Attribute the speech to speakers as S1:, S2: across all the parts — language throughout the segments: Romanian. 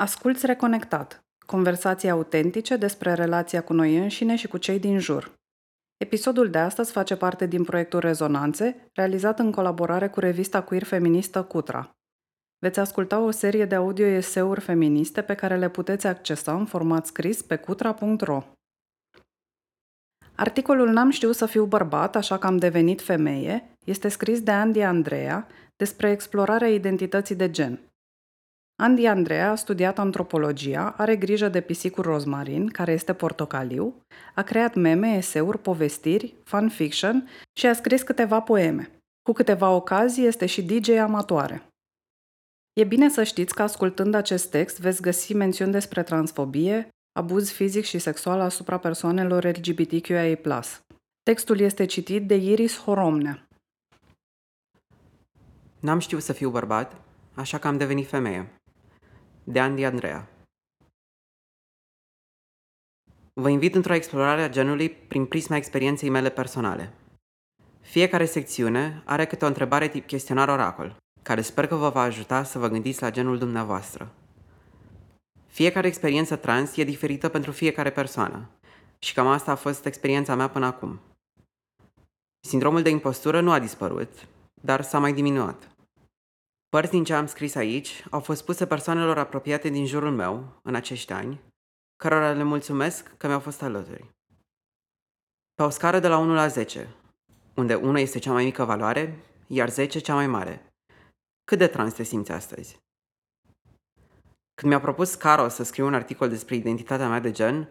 S1: Asculți Reconectat, conversații autentice despre relația cu noi înșine și cu cei din jur. Episodul de astăzi face parte din proiectul Rezonanțe, realizat în colaborare cu revista queer feministă Cutra. Veți asculta o serie de audio-eseuri feministe pe care le puteți accesa în format scris pe cutra.ro. Articolul N-am știut să fiu bărbat, așa că am devenit femeie este scris de Andy Andreea despre explorarea identității de gen – Andy Andreea a studiat antropologia, are grijă de pisicul rozmarin, care este portocaliu, a creat meme, eseuri, povestiri, fanfiction și a scris câteva poeme. Cu câteva ocazii este și DJ amatoare. E bine să știți că ascultând acest text veți găsi mențiuni despre transfobie, abuz fizic și sexual asupra persoanelor LGBTQIA+. Textul este citit de Iris Horomnea.
S2: N-am știut să fiu bărbat, așa că am devenit femeie de Andy Andrea. Vă invit într-o explorare a genului prin prisma experienței mele personale. Fiecare secțiune are câte o întrebare tip chestionar oracol, care sper că vă va ajuta să vă gândiți la genul dumneavoastră. Fiecare experiență trans e diferită pentru fiecare persoană și cam asta a fost experiența mea până acum. Sindromul de impostură nu a dispărut, dar s-a mai diminuat. Părți din ce am scris aici au fost puse persoanelor apropiate din jurul meu în acești ani, cărora le mulțumesc că mi-au fost alături. Pe o scară de la 1 la 10, unde 1 este cea mai mică valoare, iar 10 cea mai mare. Cât de trans te simți astăzi? Când mi-a propus Caro să scriu un articol despre identitatea mea de gen,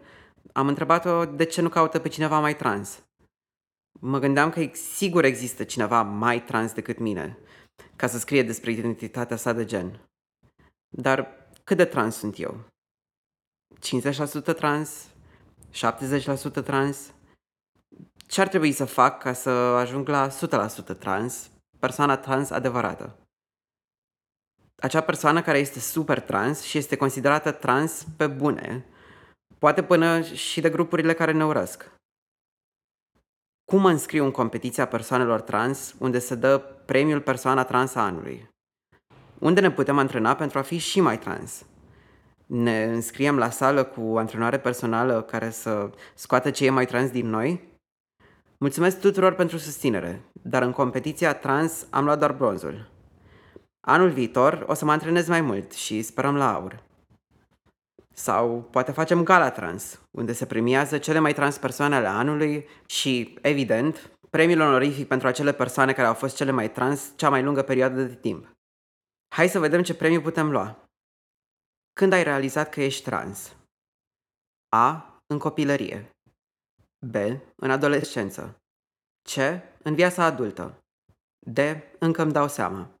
S2: am întrebat-o de ce nu caută pe cineva mai trans. Mă gândeam că sigur există cineva mai trans decât mine, ca să scrie despre identitatea sa de gen. Dar cât de trans sunt eu? 50% trans? 70% trans? Ce ar trebui să fac ca să ajung la 100% trans, persoana trans adevărată? Acea persoană care este super trans și este considerată trans pe bune, poate până și de grupurile care ne urăsc. Cum mă înscriu în competiția persoanelor trans, unde se dă premiul persoana trans a anului? Unde ne putem antrena pentru a fi și mai trans? Ne înscriem la sală cu antrenare personală care să scoată ce e mai trans din noi? Mulțumesc tuturor pentru susținere, dar în competiția trans am luat doar bronzul. Anul viitor o să mă antrenez mai mult și sperăm la aur. Sau poate facem gala trans, unde se premiază cele mai trans persoane ale anului și, evident, premiul onorific pentru acele persoane care au fost cele mai trans cea mai lungă perioadă de timp. Hai să vedem ce premiu putem lua. Când ai realizat că ești trans? A. În copilărie. B. În adolescență. C. În viața adultă. D. Încă îmi dau seama.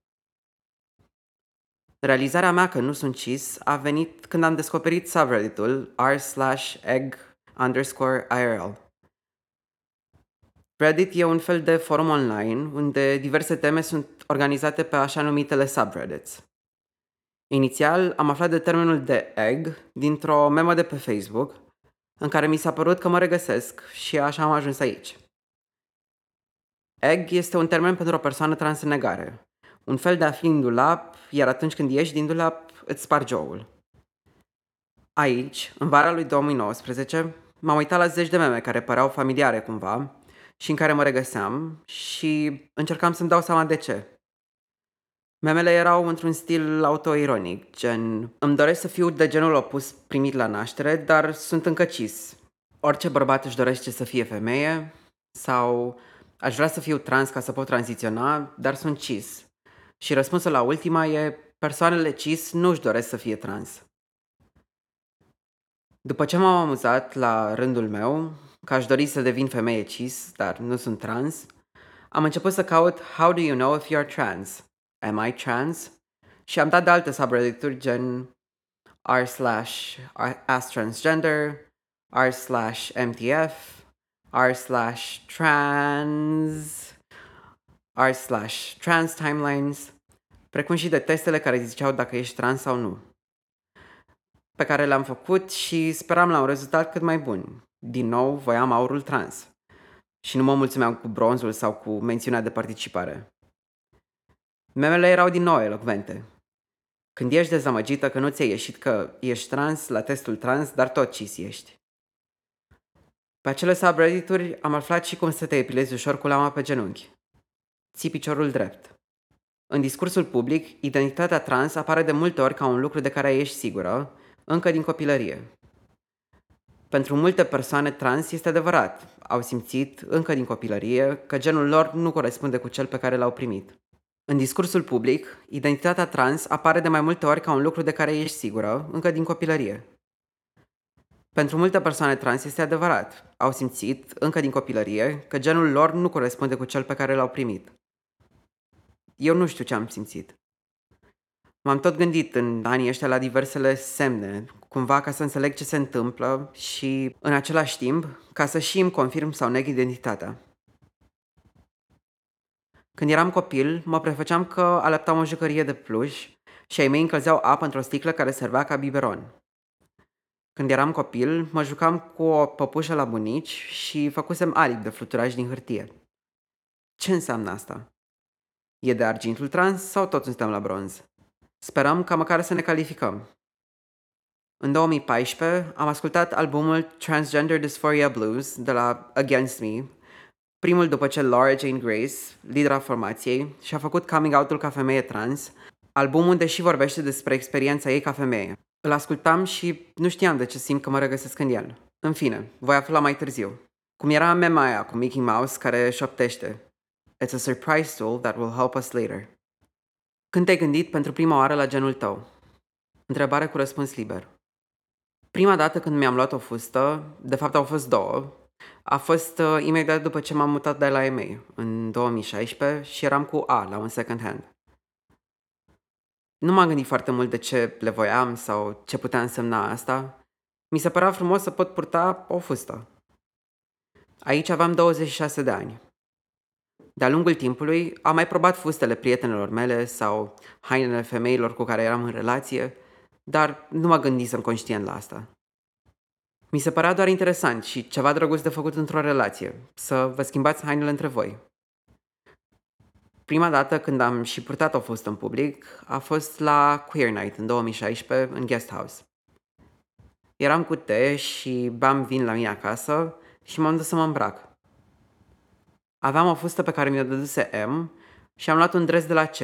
S2: Realizarea mea că nu sunt cis a venit când am descoperit subredditul r slash egg underscore IRL. Reddit e un fel de forum online unde diverse teme sunt organizate pe așa numitele subreddits. Inițial am aflat de termenul de egg dintr-o memă de pe Facebook în care mi s-a părut că mă regăsesc și așa am ajuns aici. Egg este un termen pentru o persoană trans în negare, un fel de a fi în dulap, iar atunci când ieși din dulap, îți spargi oul. Aici, în vara lui 2019, m-am uitat la zeci de meme care păreau familiare cumva și în care mă regăseam și încercam să-mi dau seama de ce. Memele erau într-un stil autoironic, gen îmi doresc să fiu de genul opus primit la naștere, dar sunt încă cis. Orice bărbat își dorește să fie femeie sau aș vrea să fiu trans ca să pot tranziționa, dar sunt cis. Și răspunsul la ultima e persoanele cis nu își doresc să fie trans. După ce m-am amuzat la rândul meu, că aș dori să devin femeie cis, dar nu sunt trans, am început să caut How do you know if you're trans? Am I trans? Și am dat de alte subreddituri gen r slash as transgender, r slash mtf, r slash trans, r slash trans timelines, precum și de testele care ziceau dacă ești trans sau nu, pe care le-am făcut și speram la un rezultat cât mai bun. Din nou, voiam aurul trans. Și nu mă mulțumeam cu bronzul sau cu mențiunea de participare. Memele erau din nou elocvente. Când ești dezamăgită că nu ți-a ieșit că ești trans la testul trans, dar tot cis ești. Pe acele subreddituri am aflat și cum să te epilezi ușor cu lama pe genunchi. Ții piciorul drept. În discursul public, identitatea trans apare de multe ori ca un lucru de care ești sigură, încă din copilărie. Pentru multe persoane trans este adevărat, au simțit încă din copilărie că genul lor nu corespunde cu cel pe care l-au primit. În discursul public, identitatea trans apare de mai multe ori ca un lucru de care ești sigură, încă din copilărie. Pentru multe persoane trans este adevărat, au simțit, încă din copilărie, că genul lor nu corespunde cu cel pe care l-au primit. Eu nu știu ce am simțit. M-am tot gândit în anii ăștia la diversele semne, cumva ca să înțeleg ce se întâmplă și, în același timp, ca să și îmi confirm sau neg identitatea. Când eram copil, mă prefăceam că alăptam o jucărie de pluș și ai mei încălzeau apă într-o sticlă care servea ca biberon. Când eram copil, mă jucam cu o păpușă la bunici și făcusem aripi de fluturaj din hârtie. Ce înseamnă asta? E de argintul trans sau tot suntem la bronz? Sperăm ca măcar să ne calificăm. În 2014 am ascultat albumul Transgender Dysphoria Blues de la Against Me, primul după ce Laura Jane Grace, lidera formației, și-a făcut coming out-ul ca femeie trans, albumul deși vorbește despre experiența ei ca femeie. Îl ascultam și nu știam de ce simt că mă regăsesc în el. În fine, voi afla mai târziu. Cum era mema aia cu Mickey Mouse care șoptește It's a surprise tool that will help us later. Când te-ai gândit pentru prima oară la genul tău? Întrebare cu răspuns liber. Prima dată când mi-am luat o fustă, de fapt au fost două, a fost uh, imediat după ce m-am mutat de la EMEI, în 2016, și eram cu A la un second hand. Nu m-am gândit foarte mult de ce le voiam sau ce putea însemna asta. Mi se părea frumos să pot purta o fustă. Aici aveam 26 de ani. De-a lungul timpului am mai probat fustele prietenilor mele sau hainele femeilor cu care eram în relație, dar nu mă gândisem conștient la asta. Mi se părea doar interesant și ceva drăguț de făcut într-o relație, să vă schimbați hainele între voi. Prima dată când am și purtat o fustă în public a fost la Queer Night în 2016 în Guest House. Eram cu te și bam vin la mine acasă și m-am dus să mă îmbrac. Aveam o fustă pe care mi-o dăduse M și am luat un dres de la C.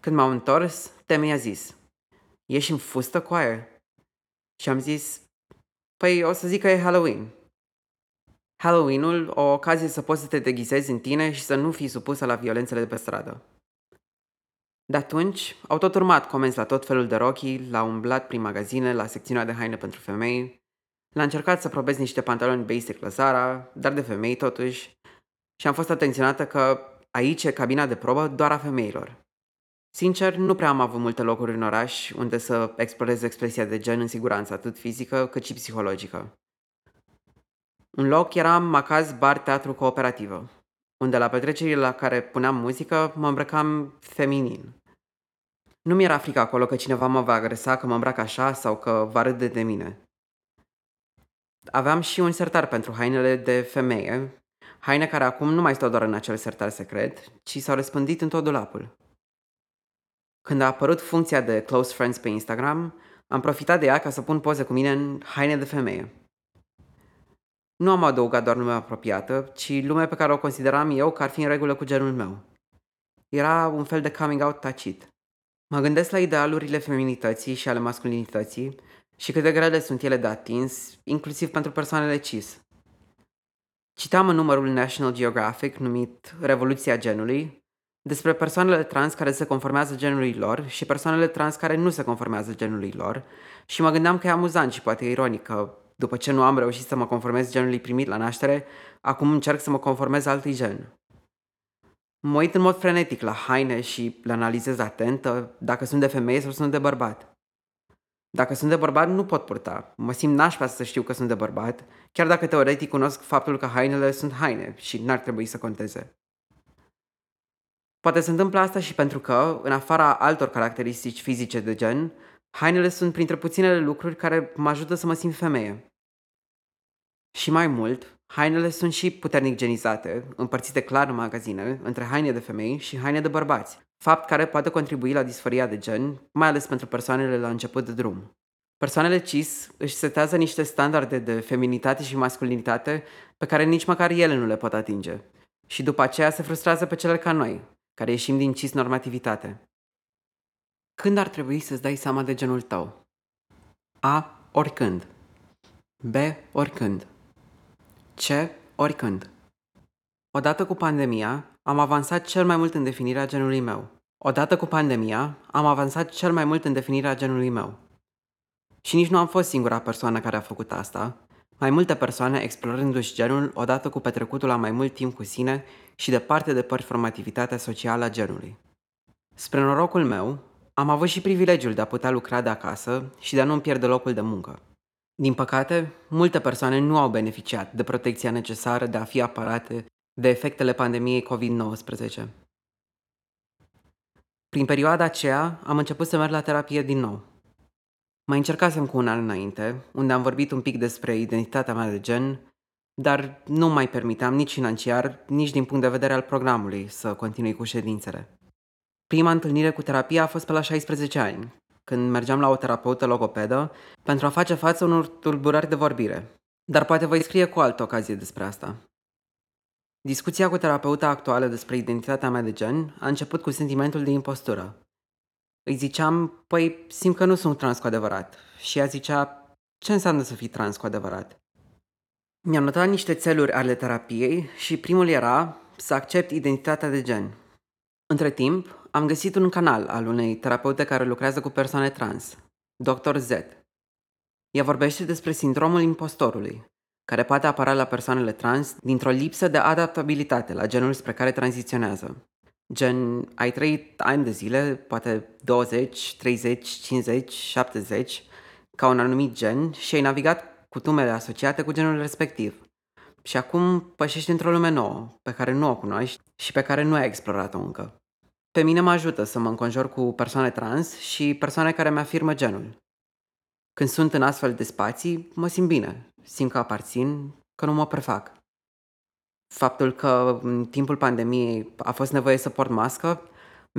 S2: Când m-am întors, te mi-a zis, Ești în fustă cu aia? Și am zis, păi o să zic că e Halloween. Halloween-ul, o ocazie să poți să te deghizezi în tine și să nu fii supusă la violențele de pe stradă. De atunci, au tot urmat comenzi la tot felul de rochii, la umblat prin magazine, la secțiunea de haine pentru femei, L-a încercat să probez niște pantaloni basic la Zara, dar de femei totuși, și am fost atenționată că aici e cabina de probă doar a femeilor. Sincer, nu prea am avut multe locuri în oraș unde să explorez expresia de gen în siguranță, atât fizică cât și psihologică. Un loc era Macaz Bar Teatru Cooperativă, unde la petrecerile la care puneam muzică mă îmbrăcam feminin. Nu mi-era frică acolo că cineva mă va agresa că mă îmbrac așa sau că va râde de mine. Aveam și un sertar pentru hainele de femeie, haine care acum nu mai stau doar în acel sertar secret, ci s-au răspândit în tot dulapul. Când a apărut funcția de Close Friends pe Instagram, am profitat de ea ca să pun poze cu mine în haine de femeie. Nu am adăugat doar lumea apropiată, ci lumea pe care o consideram eu că ar fi în regulă cu genul meu. Era un fel de coming out tacit. Mă gândesc la idealurile feminității și ale masculinității și cât de grele sunt ele de atins, inclusiv pentru persoanele cis. Citam în numărul National Geographic numit Revoluția genului despre persoanele trans care se conformează genului lor și persoanele trans care nu se conformează genului lor și mă gândeam că e amuzant și poate ironic că după ce nu am reușit să mă conformez genului primit la naștere, acum încerc să mă conformez altui gen. Mă uit în mod frenetic la haine și le analizez atent dacă sunt de femeie sau sunt de bărbat. Dacă sunt de bărbat, nu pot purta. Mă simt nașpa să știu că sunt de bărbat, chiar dacă teoretic cunosc faptul că hainele sunt haine și n-ar trebui să conteze. Poate se întâmplă asta și pentru că, în afara altor caracteristici fizice de gen, hainele sunt printre puținele lucruri care mă ajută să mă simt femeie. Și mai mult, hainele sunt și puternic genizate, împărțite clar în magazine, între haine de femei și haine de bărbați. Fapt care poate contribui la disforia de gen, mai ales pentru persoanele la început de drum. Persoanele cis își setează niște standarde de feminitate și masculinitate pe care nici măcar ele nu le pot atinge. Și după aceea se frustrează pe cele ca noi, care ieșim din cis normativitate. Când ar trebui să-ți dai seama de genul tău? A. Oricând. B. Oricând. C. Oricând. Odată cu pandemia, am avansat cel mai mult în definirea genului meu. Odată cu pandemia, am avansat cel mai mult în definirea genului meu. Și nici nu am fost singura persoană care a făcut asta. Mai multe persoane explorându-și genul odată cu petrecutul la mai mult timp cu sine și departe de performativitatea socială a genului. Spre norocul meu, am avut și privilegiul de a putea lucra de acasă și de a nu-mi pierde locul de muncă. Din păcate, multe persoane nu au beneficiat de protecția necesară de a fi apărate de efectele pandemiei COVID-19. Prin perioada aceea am început să merg la terapie din nou. Mai încercasem cu un an înainte, unde am vorbit un pic despre identitatea mea de gen, dar nu mai permiteam nici financiar, nici din punct de vedere al programului să continui cu ședințele. Prima întâlnire cu terapia a fost pe la 16 ani, când mergeam la o terapeută logopedă pentru a face față unor tulburări de vorbire. Dar poate voi scrie cu altă ocazie despre asta. Discuția cu terapeuta actuală despre identitatea mea de gen a început cu sentimentul de impostură. Îi ziceam, păi simt că nu sunt trans cu adevărat. Și ea zicea, ce înseamnă să fii trans cu adevărat? Mi-am notat niște țeluri ale terapiei și primul era să accept identitatea de gen. Între timp, am găsit un canal al unei terapeute care lucrează cu persoane trans, Dr. Z. Ea vorbește despre sindromul impostorului, care poate apăra la persoanele trans dintr-o lipsă de adaptabilitate la genul spre care tranziționează. Gen, ai trăit ani de zile, poate 20, 30, 50, 70, ca un anumit gen și ai navigat cu tumele asociate cu genul respectiv. Și acum pășești într-o lume nouă, pe care nu o cunoști și pe care nu ai explorat-o încă. Pe mine mă ajută să mă înconjor cu persoane trans și persoane care mi-afirmă genul. Când sunt în astfel de spații, mă simt bine, simt că aparțin, că nu mă prefac. Faptul că în timpul pandemiei a fost nevoie să port mască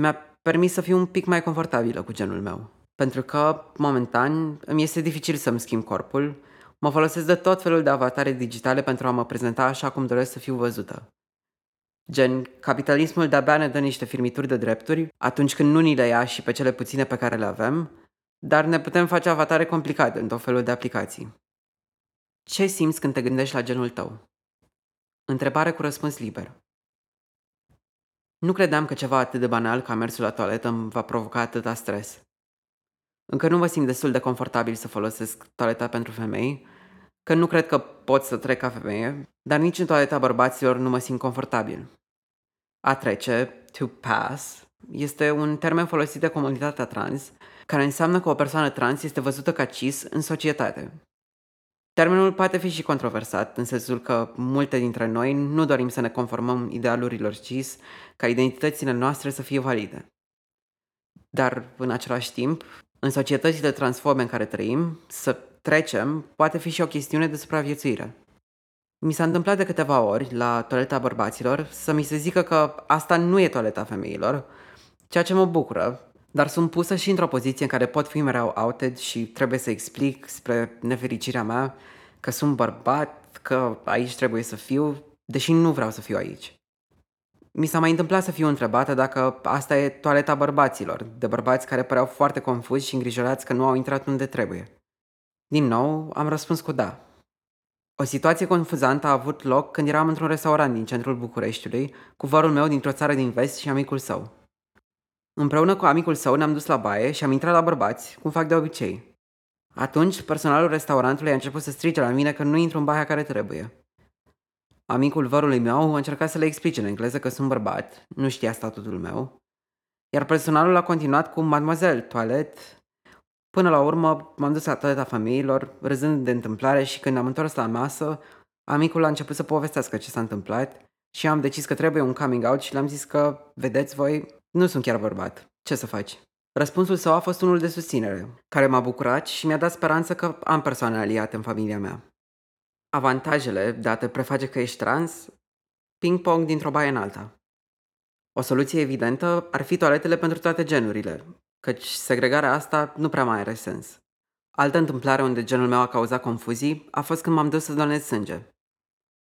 S2: mi-a permis să fiu un pic mai confortabilă cu genul meu. Pentru că, momentan, îmi este dificil să-mi schimb corpul, mă folosesc de tot felul de avatare digitale pentru a mă prezenta așa cum doresc să fiu văzută. Gen, capitalismul de-abia ne dă niște firmituri de drepturi atunci când nu ni le ia și pe cele puține pe care le avem, dar ne putem face avatare complicate în tot felul de aplicații. Ce simți când te gândești la genul tău? Întrebare cu răspuns liber. Nu credeam că ceva atât de banal ca mersul la toaletă îmi va provoca atâta stres. Încă nu mă simt destul de confortabil să folosesc toaleta pentru femei, că nu cred că pot să trec ca femeie, dar nici în toaleta bărbaților nu mă simt confortabil. A trece, to pass, este un termen folosit de comunitatea trans, care înseamnă că o persoană trans este văzută ca cis în societate. Termenul poate fi și controversat, în sensul că multe dintre noi nu dorim să ne conformăm idealurilor cis ca identitățile noastre să fie valide. Dar, în același timp, în societățile transforme în care trăim, să trecem poate fi și o chestiune de supraviețuire. Mi s-a întâmplat de câteva ori, la toaleta bărbaților, să mi se zică că asta nu e toaleta femeilor, ceea ce mă bucură, dar sunt pusă și într-o poziție în care pot fi mereu outed și trebuie să explic spre nefericirea mea că sunt bărbat, că aici trebuie să fiu, deși nu vreau să fiu aici. Mi s-a mai întâmplat să fiu întrebată dacă asta e toaleta bărbaților, de bărbați care păreau foarte confuzi și îngrijorați că nu au intrat unde trebuie. Din nou, am răspuns cu da. O situație confuzantă a avut loc când eram într-un restaurant din centrul Bucureștiului, cu vărul meu dintr-o țară din vest și amicul său. Împreună cu amicul său ne-am dus la baie și am intrat la bărbați, cum fac de obicei. Atunci, personalul restaurantului a început să strige la mine că nu intru în baia care trebuie. Amicul vărului meu a încercat să le explice în engleză că sunt bărbat, nu știa statutul meu, iar personalul a continuat cu Mademoiselle, toalet. Până la urmă m-am dus la toaleta femeilor, râzând de întâmplare și când am întors la masă, amicul a început să povestească ce s-a întâmplat și am decis că trebuie un coming out și le-am zis că, vedeți voi, nu sunt chiar bărbat. Ce să faci? Răspunsul său a fost unul de susținere, care m-a bucurat și mi-a dat speranță că am persoane aliate în familia mea. Avantajele de a te preface că ești trans, ping-pong dintr-o baie în alta. O soluție evidentă ar fi toaletele pentru toate genurile, căci segregarea asta nu prea mai are sens. Altă întâmplare unde genul meu a cauzat confuzii a fost când m-am dus să donez sânge.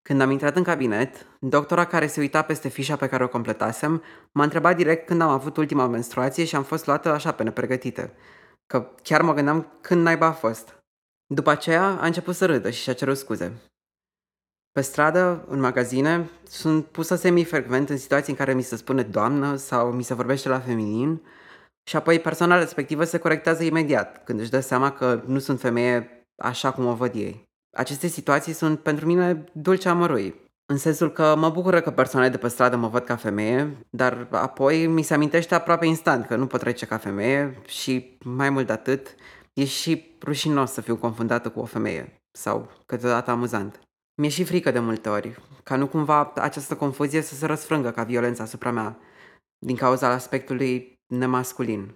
S2: Când am intrat în cabinet, doctora care se uita peste fișa pe care o completasem m-a întrebat direct când am avut ultima menstruație și am fost luată așa pe nepregătite. Că chiar mă gândeam când naiba a fost. După aceea a început să râdă și și-a cerut scuze. Pe stradă, în magazine, sunt pusă semi-frecvent în situații în care mi se spune doamnă sau mi se vorbește la feminin și apoi persoana respectivă se corectează imediat când își dă seama că nu sunt femeie așa cum o văd ei. Aceste situații sunt pentru mine dulce amărui, în sensul că mă bucură că persoanele de pe stradă mă văd ca femeie, dar apoi mi se amintește aproape instant că nu pot trece ca femeie și, mai mult de atât, e și rușinos să fiu confundată cu o femeie sau câteodată amuzant. Mi-e și frică de multe ori, ca nu cumva această confuzie să se răsfrângă ca violență asupra mea, din cauza aspectului nemasculin.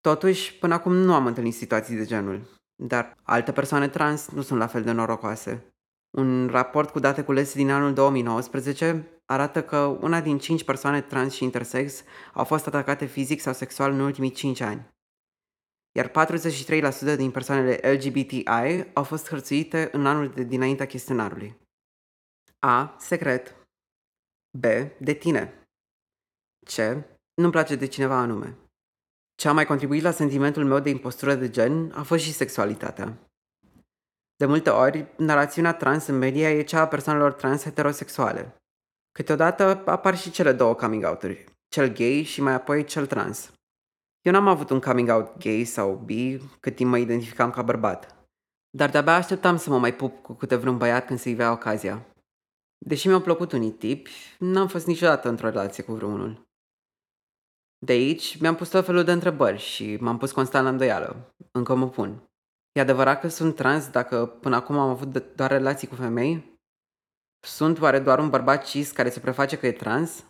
S2: Totuși, până acum nu am întâlnit situații de genul, dar alte persoane trans nu sunt la fel de norocoase. Un raport cu date culese din anul 2019 arată că una din cinci persoane trans și intersex au fost atacate fizic sau sexual în ultimii 5 ani. Iar 43% din persoanele LGBTI au fost hărțuite în anul de dinaintea chestionarului. A. Secret. B. De tine. C. Nu-mi place de cineva anume. Ce a mai contribuit la sentimentul meu de impostură de gen a fost și sexualitatea. De multe ori, narațiunea trans în media e cea a persoanelor trans heterosexuale. Câteodată apar și cele două coming out-uri, cel gay și mai apoi cel trans. Eu n-am avut un coming out gay sau bi cât timp mă identificam ca bărbat. Dar de-abia așteptam să mă mai pup cu câte vreun băiat când se ivea ocazia. Deși mi-au plăcut unii tipi, n-am fost niciodată într-o relație cu vreunul. De aici mi-am pus tot felul de întrebări și m-am pus constant la îndoială. Încă mă pun. E adevărat că sunt trans dacă până acum am avut doar relații cu femei? Sunt oare doar un bărbat cis care se preface că e trans?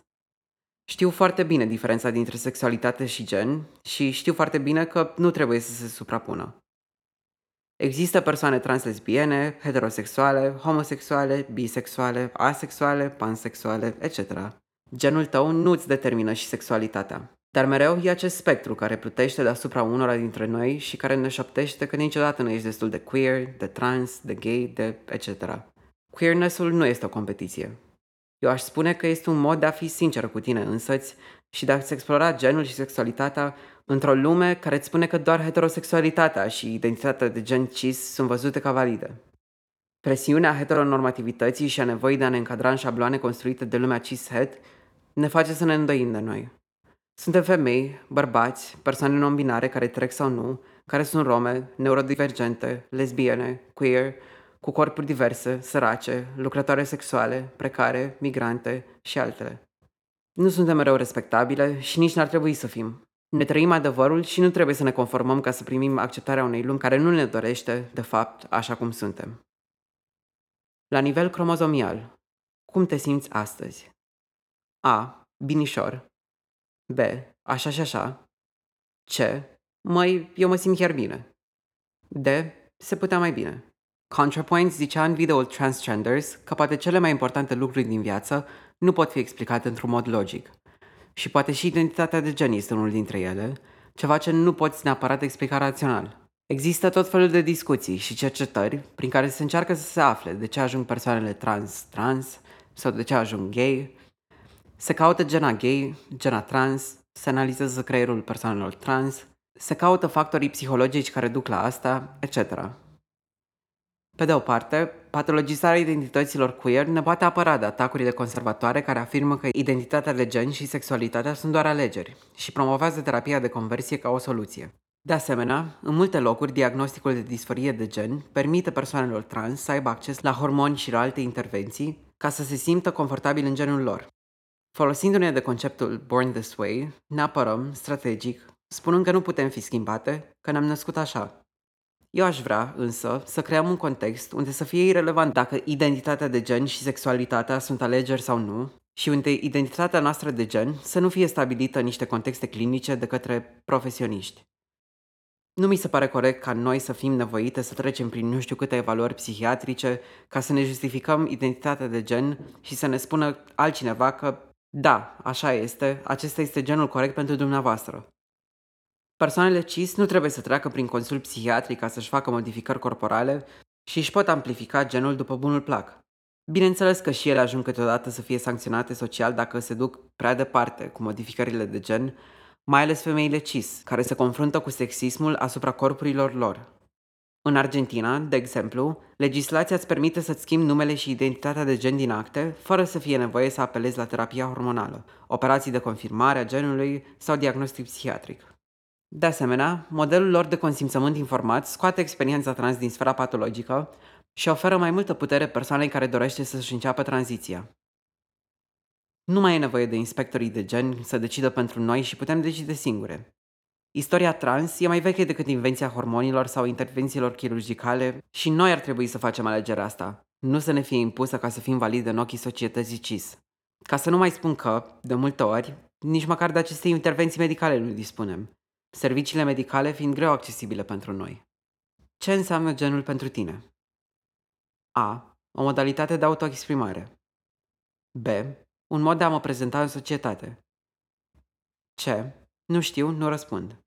S2: Știu foarte bine diferența dintre sexualitate și gen și știu foarte bine că nu trebuie să se suprapună. Există persoane translesbiene, heterosexuale, homosexuale, bisexuale, asexuale, pansexuale, etc. Genul tău nu îți determină și sexualitatea. Dar mereu e acest spectru care plutește deasupra unora dintre noi și care ne șoptește că niciodată nu ești destul de queer, de trans, de gay, de etc. Queerness-ul nu este o competiție. Eu aș spune că este un mod de a fi sincer cu tine însăți și de a-ți explora genul și sexualitatea într-o lume care îți spune că doar heterosexualitatea și identitatea de gen cis sunt văzute ca valide. Presiunea heteronormativității și a nevoii de a ne încadra în șabloane construite de lumea cis-het ne face să ne îndoim de noi. Suntem femei, bărbați, persoane non-binare care trec sau nu, care sunt rome, neurodivergente, lesbiene, queer, cu corpuri diverse, sărace, lucrătoare sexuale, precare, migrante și altele. Nu suntem mereu respectabile și nici n-ar trebui să fim. Ne trăim adevărul și nu trebuie să ne conformăm ca să primim acceptarea unei lumi care nu ne dorește, de fapt, așa cum suntem. La nivel cromozomial, cum te simți astăzi? A. Binișor. B. Așa și așa. C. Măi, eu mă simt chiar bine. D. Se putea mai bine. ContraPoint zicea în videoul Transgenders că poate cele mai importante lucruri din viață nu pot fi explicate într-un mod logic. Și poate și identitatea de gen este unul dintre ele, ceva ce nu poți neapărat explica rațional. Există tot felul de discuții și cercetări prin care se încearcă să se afle de ce ajung persoanele trans-trans sau de ce ajung gay. Se caută gena gay, gena trans, se analizează creierul persoanelor trans, se caută factorii psihologici care duc la asta, etc. Pe de o parte, patologizarea identităților queer ne poate apăra de atacurile conservatoare care afirmă că identitatea de gen și sexualitatea sunt doar alegeri și promovează terapia de conversie ca o soluție. De asemenea, în multe locuri, diagnosticul de disforie de gen permite persoanelor trans să aibă acces la hormoni și la alte intervenții ca să se simtă confortabil în genul lor. Folosindu-ne de conceptul Born This Way, ne apărăm, strategic, spunând că nu putem fi schimbate, că ne-am născut așa. Eu aș vrea, însă, să creăm un context unde să fie irrelevant dacă identitatea de gen și sexualitatea sunt alegeri sau nu, și unde identitatea noastră de gen să nu fie stabilită în niște contexte clinice de către profesioniști. Nu mi se pare corect ca noi să fim nevoite să trecem prin nu știu câte evaluări psihiatrice ca să ne justificăm identitatea de gen și să ne spună altcineva că Da, așa este, acesta este genul corect pentru dumneavoastră. Persoanele cis nu trebuie să treacă prin consult psihiatric ca să-și facă modificări corporale și își pot amplifica genul după bunul plac. Bineînțeles că și ele ajung câteodată să fie sancționate social dacă se duc prea departe cu modificările de gen, mai ales femeile cis, care se confruntă cu sexismul asupra corpurilor lor. În Argentina, de exemplu, legislația îți permite să-ți schimbi numele și identitatea de gen din acte, fără să fie nevoie să apelezi la terapia hormonală, operații de confirmare a genului sau diagnostic psihiatric. De asemenea, modelul lor de consimțământ informat scoate experiența trans din sfera patologică și oferă mai multă putere persoanei care dorește să-și înceapă tranziția. Nu mai e nevoie de inspectorii de gen să decidă pentru noi și putem decide singure. Istoria trans e mai veche decât invenția hormonilor sau intervențiilor chirurgicale și noi ar trebui să facem alegerea asta, nu să ne fie impusă ca să fim valide în ochii societății cis. Ca să nu mai spun că, de multe ori, nici măcar de aceste intervenții medicale nu dispunem, serviciile medicale fiind greu accesibile pentru noi. Ce înseamnă genul pentru tine? A. O modalitate de autoexprimare. B. Un mod de a mă prezenta în societate. C. Nu știu, nu răspund.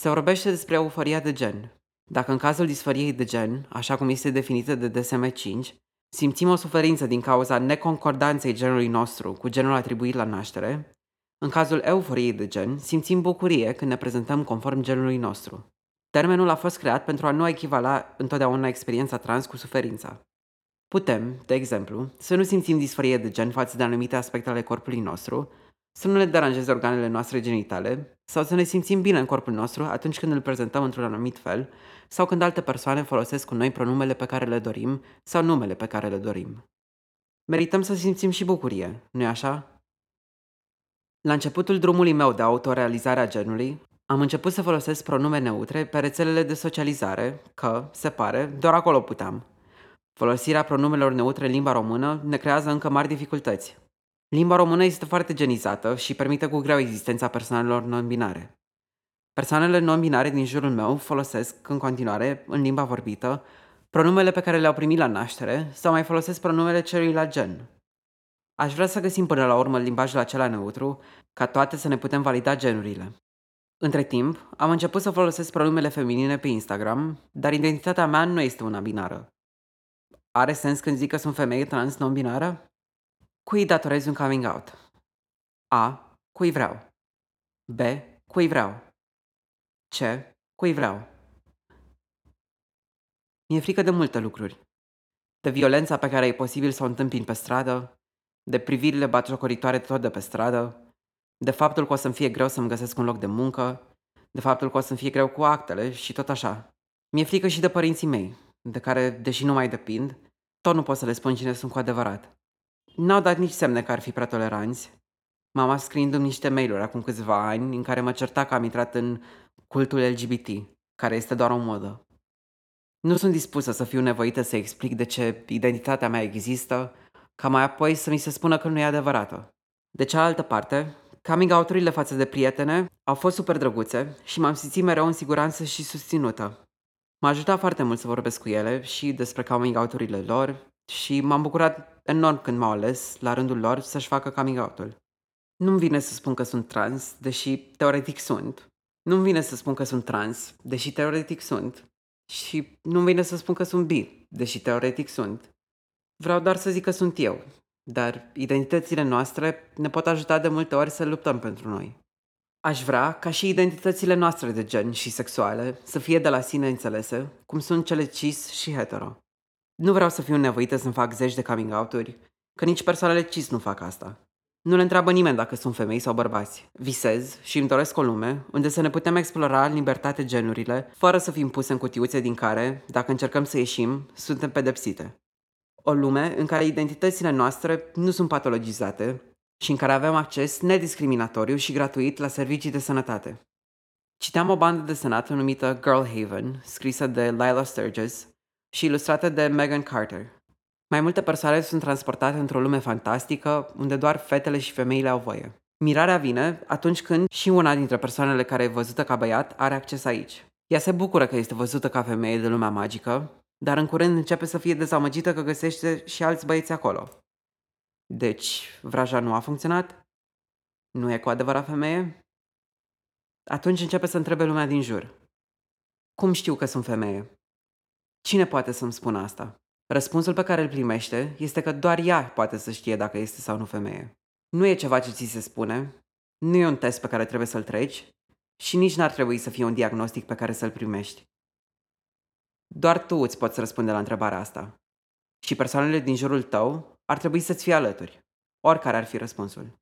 S2: Se vorbește despre euforia de gen. Dacă în cazul disforiei de gen, așa cum este definită de DSM-5, simțim o suferință din cauza neconcordanței genului nostru cu genul atribuit la naștere, în cazul euforiei de gen, simțim bucurie când ne prezentăm conform genului nostru. Termenul a fost creat pentru a nu echivala întotdeauna experiența trans cu suferința. Putem, de exemplu, să nu simțim disforie de gen față de anumite aspecte ale corpului nostru, să nu ne deranjeze organele noastre genitale sau să ne simțim bine în corpul nostru atunci când îl prezentăm într-un anumit fel sau când alte persoane folosesc cu noi pronumele pe care le dorim sau numele pe care le dorim. Merităm să simțim și bucurie, nu-i așa? La începutul drumului meu de autorealizare a genului, am început să folosesc pronume neutre pe rețelele de socializare, că, se pare, doar acolo puteam. Folosirea pronumelor neutre în limba română ne creează încă mari dificultăți. Limba română este foarte genizată și permite cu greu existența persoanelor non-binare. Persoanele non-binare din jurul meu folosesc în continuare, în limba vorbită, pronumele pe care le-au primit la naștere sau mai folosesc pronumele celuilalt gen, Aș vrea să găsim până la urmă limbajul acela neutru, ca toate să ne putem valida genurile. Între timp, am început să folosesc pronumele feminine pe Instagram, dar identitatea mea nu este una binară. Are sens când zic că sunt femeie trans non-binară? Cui datorez un coming out? A. Cui vreau? B. Cui vreau? C. Cui vreau? Mi-e frică de multe lucruri. De violența pe care e posibil să o întâmpin pe stradă, de privirile batjocoritoare tot de pe stradă, de faptul că o să-mi fie greu să-mi găsesc un loc de muncă, de faptul că o să-mi fie greu cu actele și tot așa. Mi-e frică și de părinții mei, de care, deși nu mai depind, tot nu pot să le spun cine sunt cu adevărat. N-au dat nici semne că ar fi prea toleranți. Mama scriindu-mi niște mail-uri acum câțiva ani în care mă certa că am intrat în cultul LGBT, care este doar o modă. Nu sunt dispusă să fiu nevoită să explic de ce identitatea mea există ca mai apoi să mi se spună că nu e adevărată. De cealaltă parte, coming out-urile față de prietene au fost super drăguțe și m-am simțit mereu în siguranță și susținută. M-a ajutat foarte mult să vorbesc cu ele și despre coming out-urile lor și m-am bucurat enorm când m-au ales, la rândul lor, să-și facă coming out-ul. Nu-mi vine să spun că sunt trans, deși teoretic sunt. Nu-mi vine să spun că sunt trans, deși teoretic sunt. Și nu-mi vine să spun că sunt bi, deși teoretic sunt. Vreau doar să zic că sunt eu, dar identitățile noastre ne pot ajuta de multe ori să luptăm pentru noi. Aș vrea ca și identitățile noastre de gen și sexuale să fie de la sine înțelese, cum sunt cele cis și hetero. Nu vreau să fiu nevoită să-mi fac zeci de coming out-uri, că nici persoanele cis nu fac asta. Nu le întreabă nimeni dacă sunt femei sau bărbați. Visez și îmi doresc o lume unde să ne putem explora în libertate genurile, fără să fim puse în cutiuțe din care, dacă încercăm să ieșim, suntem pedepsite. O lume în care identitățile noastre nu sunt patologizate și în care avem acces nediscriminatoriu și gratuit la servicii de sănătate. Citeam o bandă desenată numită Girl Haven, scrisă de Lila Sturges și ilustrată de Megan Carter. Mai multe persoane sunt transportate într-o lume fantastică unde doar fetele și femeile au voie. Mirarea vine atunci când și una dintre persoanele care e văzută ca băiat are acces aici. Ea se bucură că este văzută ca femeie de lumea magică dar în curând începe să fie dezamăgită că găsește și alți băieți acolo. Deci, vraja nu a funcționat? Nu e cu adevărat femeie? Atunci începe să întrebe lumea din jur. Cum știu că sunt femeie? Cine poate să-mi spună asta? Răspunsul pe care îl primește este că doar ea poate să știe dacă este sau nu femeie. Nu e ceva ce ți se spune, nu e un test pe care trebuie să-l treci și nici n-ar trebui să fie un diagnostic pe care să-l primești. Doar tu îți poți răspunde la întrebarea asta. Și persoanele din jurul tău ar trebui să-ți fie alături, oricare ar fi răspunsul.